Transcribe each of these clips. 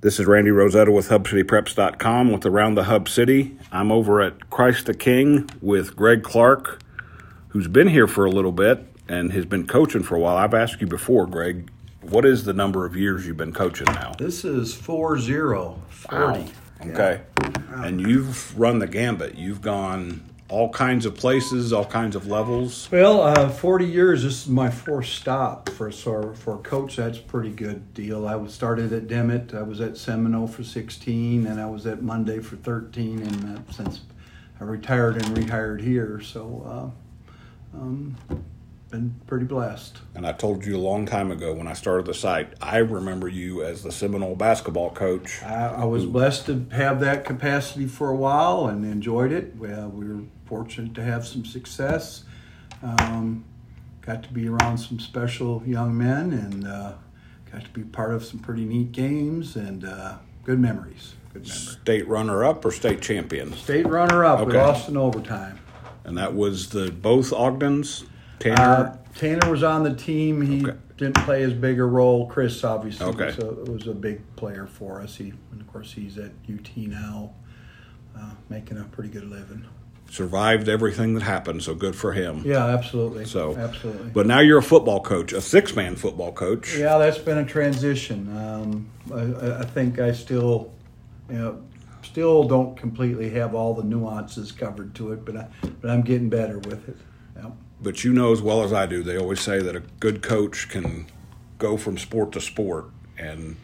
This is Randy Rosetta with HubCityPreps.com with Around the Hub City. I'm over at Christ the King with Greg Clark, who's been here for a little bit and has been coaching for a while. I've asked you before, Greg, what is the number of years you've been coaching now? This is 4 0. 40. Okay. And you've run the gambit. You've gone all kinds of places, all kinds of levels. Well, uh, 40 years, this is my fourth stop for so for a coach. That's a pretty good deal. I was started at Dimmitt, I was at Seminole for 16, and I was at Monday for 13, and uh, since I retired and rehired here, so uh, um, been pretty blessed. And I told you a long time ago when I started the site, I remember you as the Seminole basketball coach. I, I was blessed to have that capacity for a while and enjoyed it. Well, we were fortunate to have some success. Um, got to be around some special young men and uh, got to be part of some pretty neat games and uh, good memories. Good memories. State runner up or state champion? State runner up. We Okay. lost in overtime. And that was the both Ogdens? Uh, Tanner? Tanner was on the team. He Okay. didn't play as big a role. Chris obviously Okay. was, a, was a big player for us. He, and of course, he's at UT now, uh, making a pretty good living. survived everything that happened, so good for him. Yeah, absolutely. So, absolutely. But now you're a football coach, a six man football coach. yeah, that's been a transition. Um, I, I think I still, you know, still don't completely have all the nuances covered to it, but I, but I'm getting better with it. Yeah. But you know as well as I do, they always say that a good coach can go from sport to sport and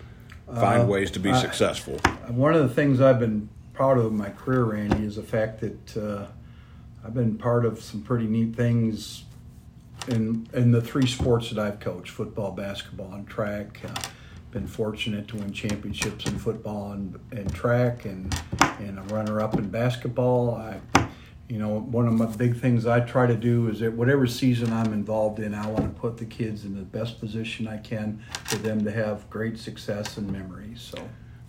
find Uh, ways to be I- successful. One of the things I've been proud of in my career, Randy, is the fact that uh, I've been part of some pretty neat things in in the three sports that I've coached: football, basketball, and track. Uh, been fortunate to win championships in football and, and track, and and a runner up in basketball. I, you know, one of my big things I try to do is that whatever season I'm involved in, I want to put the kids in the best position I can for them to have great success and memories. So.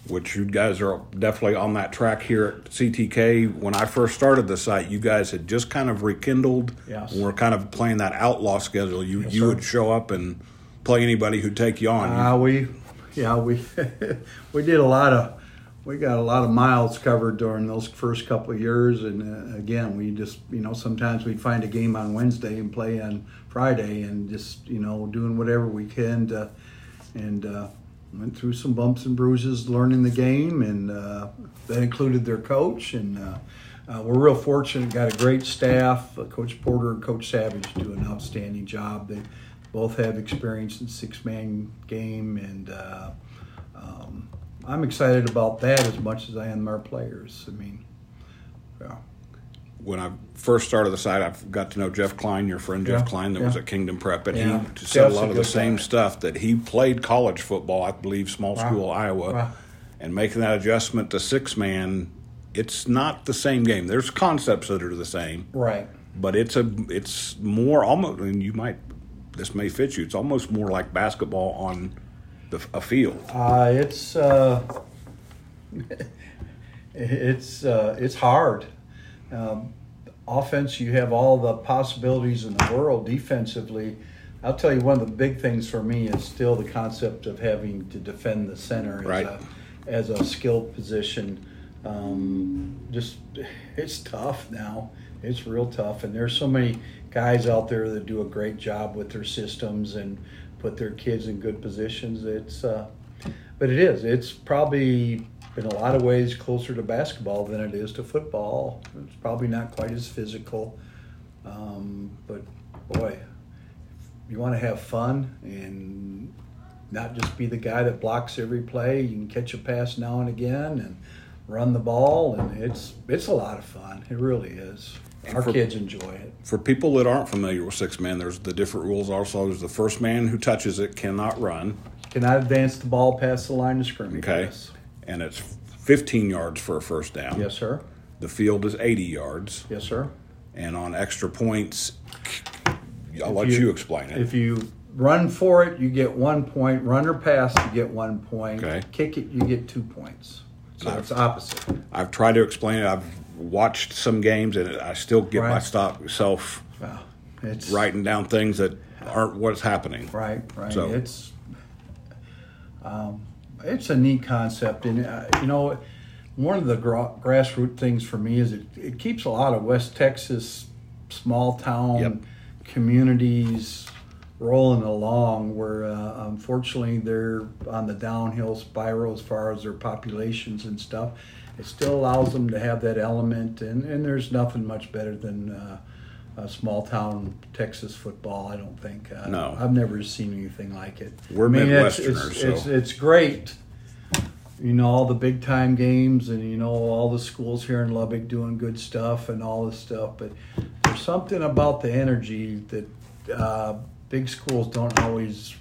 Which you guys are definitely on that track here at CTK. When I first started the site, you guys had just kind of rekindled. Yes. Were kind of playing that outlaw schedule. You Yes, you sir. would show up and play anybody who'd take you on. Uh, we, yeah, we we did a lot of we got a lot of miles covered during those first couple of years, and uh, again, we just you know sometimes we'd find a game on Wednesday and play on Friday, and just you know doing whatever we can to, and uh, went through some bumps and bruises learning the game, and uh, that included their coach, and uh, uh, we're real fortunate. Got a great staff. Uh, coach Porter and Coach Savage do an outstanding job. They both have experience in six man game, and um, I'm excited about that as much as I am our players. I mean, yeah. when I first started the site, I got to know Jeff Klein, your friend Jeff Yeah, Klein, that yeah. was at Kingdom Prep, and Yeah. he said a lot a of the same guy. stuff that he played college football, I believe, small Wow. school Iowa, Wow. and making that adjustment to six man. It's not the same game. There's concepts that are the same, Right. but it's a it's more almost, and you might this may fit you. It's almost more like basketball on the, a field. Uh, it's uh, it's uh, it's hard. Um, offense, you have all the possibilities in the world. Defensively, I'll tell you one of the big things for me is still the concept of having to defend the center as a as a skilled position. Um, just it's tough now. It's real tough, and there's so many guys out there that do a great job with their systems and put their kids in good positions. It's uh, but it is. It's probably in a lot of ways closer to basketball than it is to football. It's probably not quite as physical, um, but boy, you want to have fun and not just be the guy that blocks every play. You can catch a pass now and again and run the ball, and it's it's a lot of fun. It really is. Our for- kids enjoy it. For people that aren't familiar with six man, there's the different rules. Also, there's the first man who touches it cannot run. Cannot advance the ball past the line of scrimmage. Okay. Yes, and it's 15 yards for a first down. yes sir. The field is 80 yards, Yes, sir. and on extra points, I'll If let you, explain it. If you run for it, you get one point. Run or pass, you get one point. Okay. Kick it, you get two points. So it's opposite. I've tried to explain it. I've watched some games, and I still get Right. myself Wow. It's writing down things that aren't what's happening. Right, right. So- It's um, it's a neat concept, and uh, you know, one of the gra- grassroots things for me is it, it keeps a lot of West Texas small town Yep. communities rolling along. Where uh, unfortunately they're on the downhill spiral as far as their populations and stuff. It still allows them to have that element, and, and there's nothing much better than. Uh, uh, small town Texas football. I don't think. Uh, No. I've never seen anything like it. We're I mean, it's, it's, so- it's, it's great. You know all the big time games, and you know all the schools here in Lubbock doing good stuff and all this stuff. But there's something about the energy that uh, big schools don't always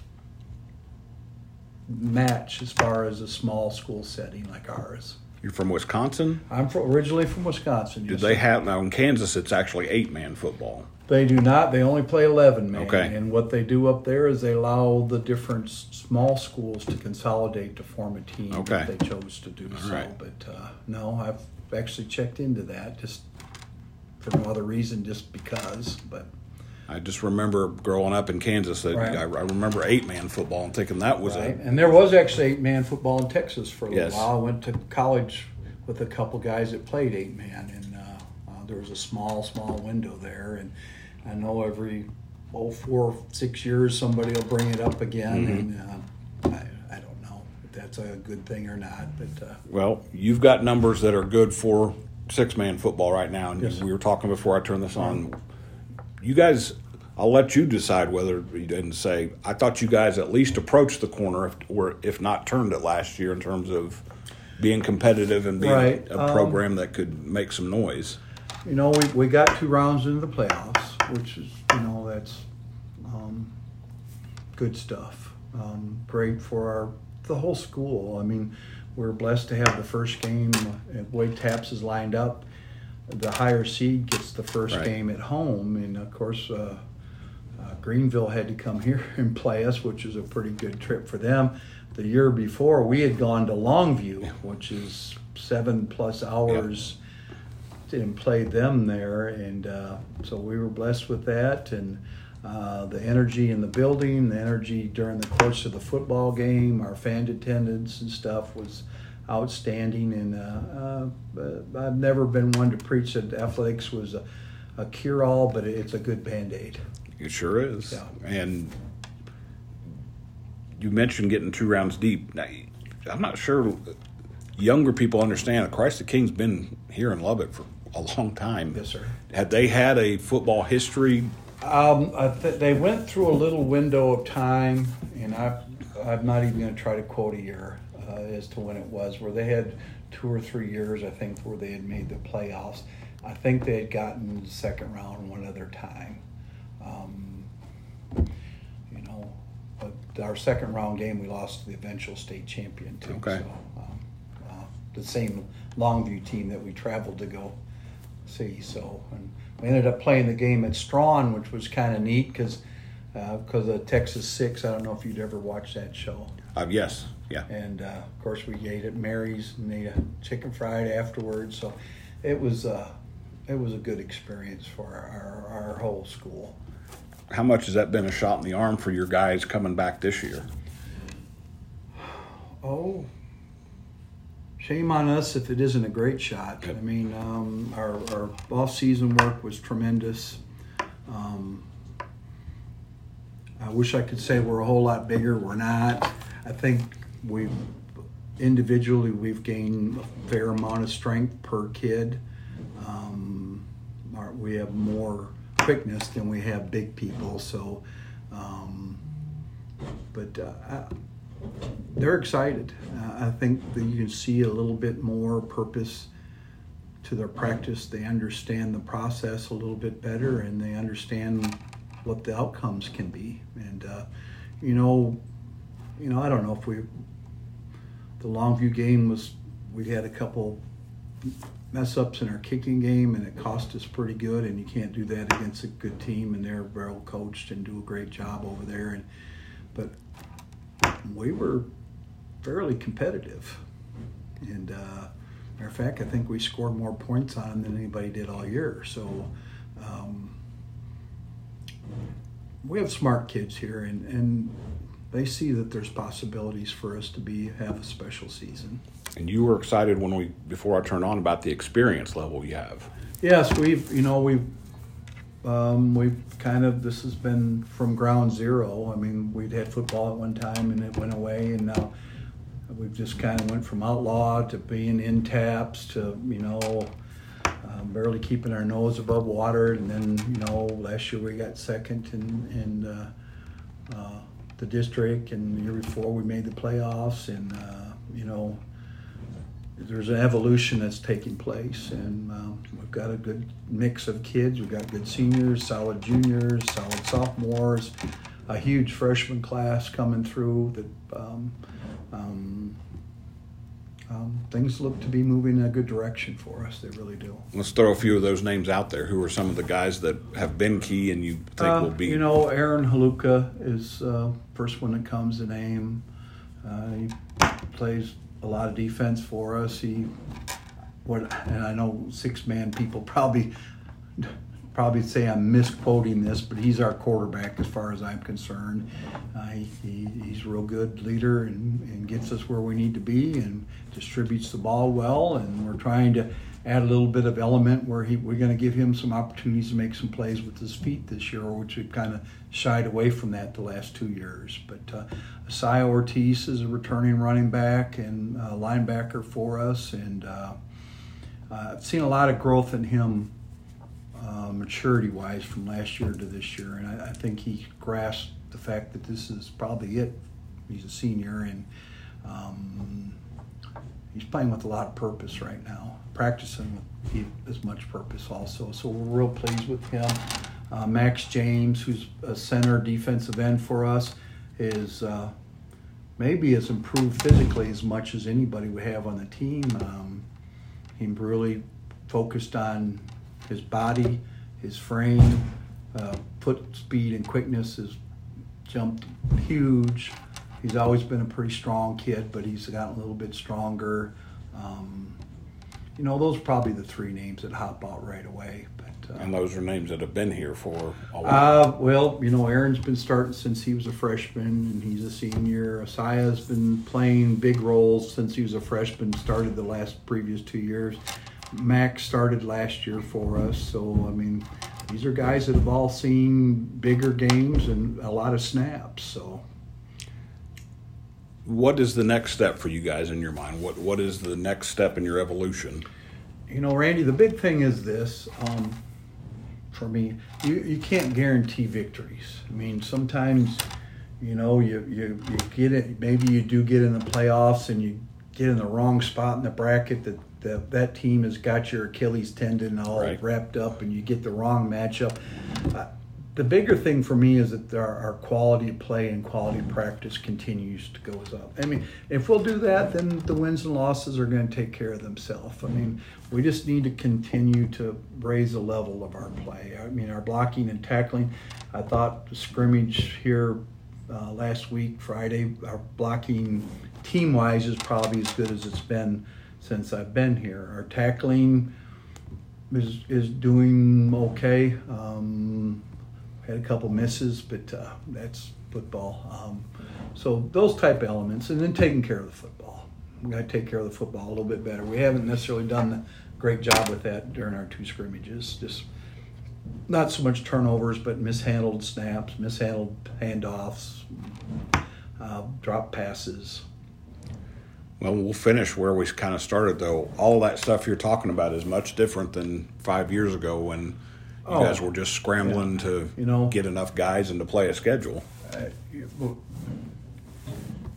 match as far as a small school setting like ours. You're from Wisconsin. I'm from, originally from Wisconsin. Did yes, they have now in Kansas? It's actually eight man football. They do not. They only play 11 man. Okay. And what they do up there is they allow the different small schools to consolidate to form a team Okay. if they chose to do so. right. But uh, no, I've actually checked into that just for no other reason, just because. But I just remember growing up in Kansas that Right. I, I remember eight man football and thinking that was right. a And there was actually eight man football in Texas for a little Yes. while. I went to college with a couple guys that played eight man, and uh, uh, there was a small, small window there. And I know every oh four six years somebody will bring it up again, and uh, I, I don't know if that's a good thing or not, but. Uh, well. You've got numbers that are good for six man football right now, and Yes. we were talking before I turned this on. You guys, I'll let you decide whether you didn't say. I thought you guys at least approached the corner, if, or if not turned it last year in terms of being competitive and being Right, a um, program that could make some noise. You know, we, we got two rounds into the playoffs, which is, you know, that's um, good stuff. Um, great for our the whole school. I mean, we're blessed to have the first game. Uh, Wade TAPPS is lined up. The higher seed gets the first Right. game at home, and of course, uh, uh, Greenville had to come here and play us, which is a pretty good trip for them. The year before, we had gone to Longview, which is seven plus hours and played them there, and uh, so we were blessed with that. And uh, the energy in the building, the energy during the course of the football game, our fan attendance and stuff was outstanding. And uh, uh, I've never been one to preach that athletics was a, a cure-all, but it's a good band-aid. It sure is. Yeah. And you mentioned getting two rounds deep. Now, I'm not sure younger people understand that Christ the King's been here in Lubbock for a long time. Yes, sir. Had they had a football history? Um, I th- they went through a little window of time, and I, I'm not even going to try to quote a year uh, as to when it was, where they had two or three years, I think, where they had made the playoffs. I think they had gotten the second round one other time. Um, you know, but our second round game, we lost to the eventual state champion too. Okay. So, um, uh, the same Longview team that we traveled to go see. So, and we ended up playing the game at Strawn, which was kind of neat because because of Texas Six. I don't know if you'd ever watched that show. Uh, yes. Yeah. And uh, of course, we ate at Mary's and ate a chicken fried afterwards. So, it was uh, it was a good experience for our, our, our whole school. How much has that been a shot in the arm for your guys coming back this year? Oh, shame on us if it isn't a great shot. I mean, um, our, our off-season work was tremendous. Um, I wish I could say we're a whole lot bigger. We're not. I think we've individually we've gained a fair amount of strength per kid. Um, we have more quickness than we have big people. So, um, but uh, I, they're excited. Uh, I think that you can see a little bit more purpose to their practice. They understand the process a little bit better, and they understand what the outcomes can be. And uh, you know, you know, I don't know if we the Longview game was we had a couple mess ups in our kicking game, and it cost us pretty good. And you can't do that against a good team, and they're well coached and do a great job over there. And but we were fairly competitive. And uh, matter of fact, I think we scored more points on them than anybody did all year. So um, we have smart kids here, and, and they see that there's possibilities for us to be have a special season. And you were excited when we before I turned on about the experience level you have. Yes, we've you know we've um, we've kind of this has been from ground zero. I mean, we'd had football at one time and it went away, and now we've just kind of went from outlaw to being in TAPPS to you know um, barely keeping our nose above water, and then you know last year we got second and in uh, uh, the district, and the year before we made the playoffs, and uh, you know there's an evolution that's taking place, and um, we've got a good mix of kids. We've got good seniors, solid juniors, solid sophomores, a huge freshman class coming through. That um, um, um, things look to be moving in a good direction for us. They really do. Let's throw a few of those names out there. Who are some of the guys that have been key and you think Uh, will be? You know, Aaron Haluka is uh, first one that comes to name. Uh, he plays a lot of defense for us. He, what, and I know six man people probably probably say I'm misquoting this, but he's our quarterback as far as I'm concerned. Uh, he, he, he's a real good leader and, and gets us where we need to be and distributes the ball well. And we're trying to add a little bit of element where he, we're going to give him some opportunities to make some plays with his feet this year, which we've kind of shied away from that the last two years. But uh, Asaya Ortiz is a returning running back and linebacker for us, and uh, uh, I've seen a lot of growth in him uh, maturity wise from last year to this year, and I, I think he grasped the fact that this is probably it. He's a senior, and um, he's playing with a lot of purpose right now, practicing with as much purpose also. So we're real pleased with him. Uh, Max James, who's a center defensive end for us, is uh, maybe has improved physically as much as anybody we have on the team. Um, he really focused on his body, his frame, uh, foot speed and quickness has jumped huge. He's always been a pretty strong kid, but he's gotten a little bit stronger. Um, you know, those are probably the three names that hop out right away. But uh, and those are names that have been here for a while. uh, well, you know, Aaron's been starting since he was a freshman, and he's a senior. Asaya's been playing big roles since he was a freshman. Started the last previous two years. Max started last year for us, so I mean, these are guys that have all seen bigger games and a lot of snaps. So what is the next step for you guys in your mind? What What is the next step in your evolution? you know, Randy, the big thing is this. Um, for me, you, you can't guarantee victories. I mean, sometimes, you know, you, you, you get it, maybe you do get in the playoffs and you get in the wrong spot in the bracket that that, that team has got your Achilles tendon all Right. wrapped up and you get the wrong matchup. Uh, the bigger thing for me is that our, our quality of play and quality of practice continues to goes up. I mean, if we'll do that, then the wins and losses are going to take care of themselves. I mean, we just need to continue to raise the level of our play. I mean, our blocking and tackling. I thought the scrimmage here uh, last week, Friday, our blocking team wise is probably as good as it's been since I've been here. Our tackling is is doing okay. Um, had a couple misses, but uh, that's football. Um, so those type elements, and then taking care of the football. We got to take care of the football a little bit better. We haven't necessarily done a great job with that during our two scrimmages. Just not so much turnovers, but mishandled snaps, mishandled handoffs, uh, drop passes. Well, we'll finish where we kind of started, though. All that stuff you're talking about is much different than five years ago when you Oh, guys were just scrambling to You know- get enough guys and to play a schedule.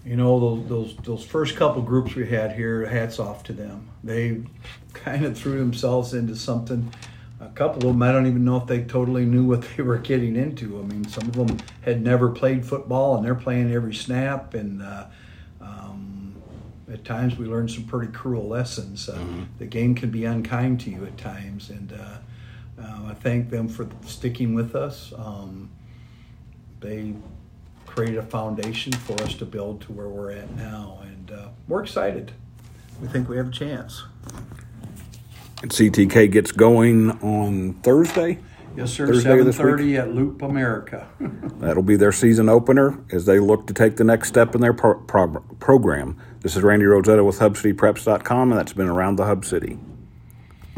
You know those those those first couple groups we had here. Hats off to them. They kind of threw themselves into something. A couple of them, I don't even know if they totally knew what they were getting into. I mean, some of them had never played football, and they're playing every snap. And uh, at times, we learned some pretty cruel lessons. Uh, The game can be unkind to you at times, and uh, uh, I thank them for sticking with us. Um, they created a foundation for us to build to where we're at now, and uh, we're excited. We think we have a chance. And CTK gets going on Thursday. Yes, sir. Thursday Seven this week? thirty at Loop America. That'll be their season opener as they look to take the next step in their pro- pro- program. This is Randy Rosetta with HubCityPreps.com, and that's been Around the Hub City.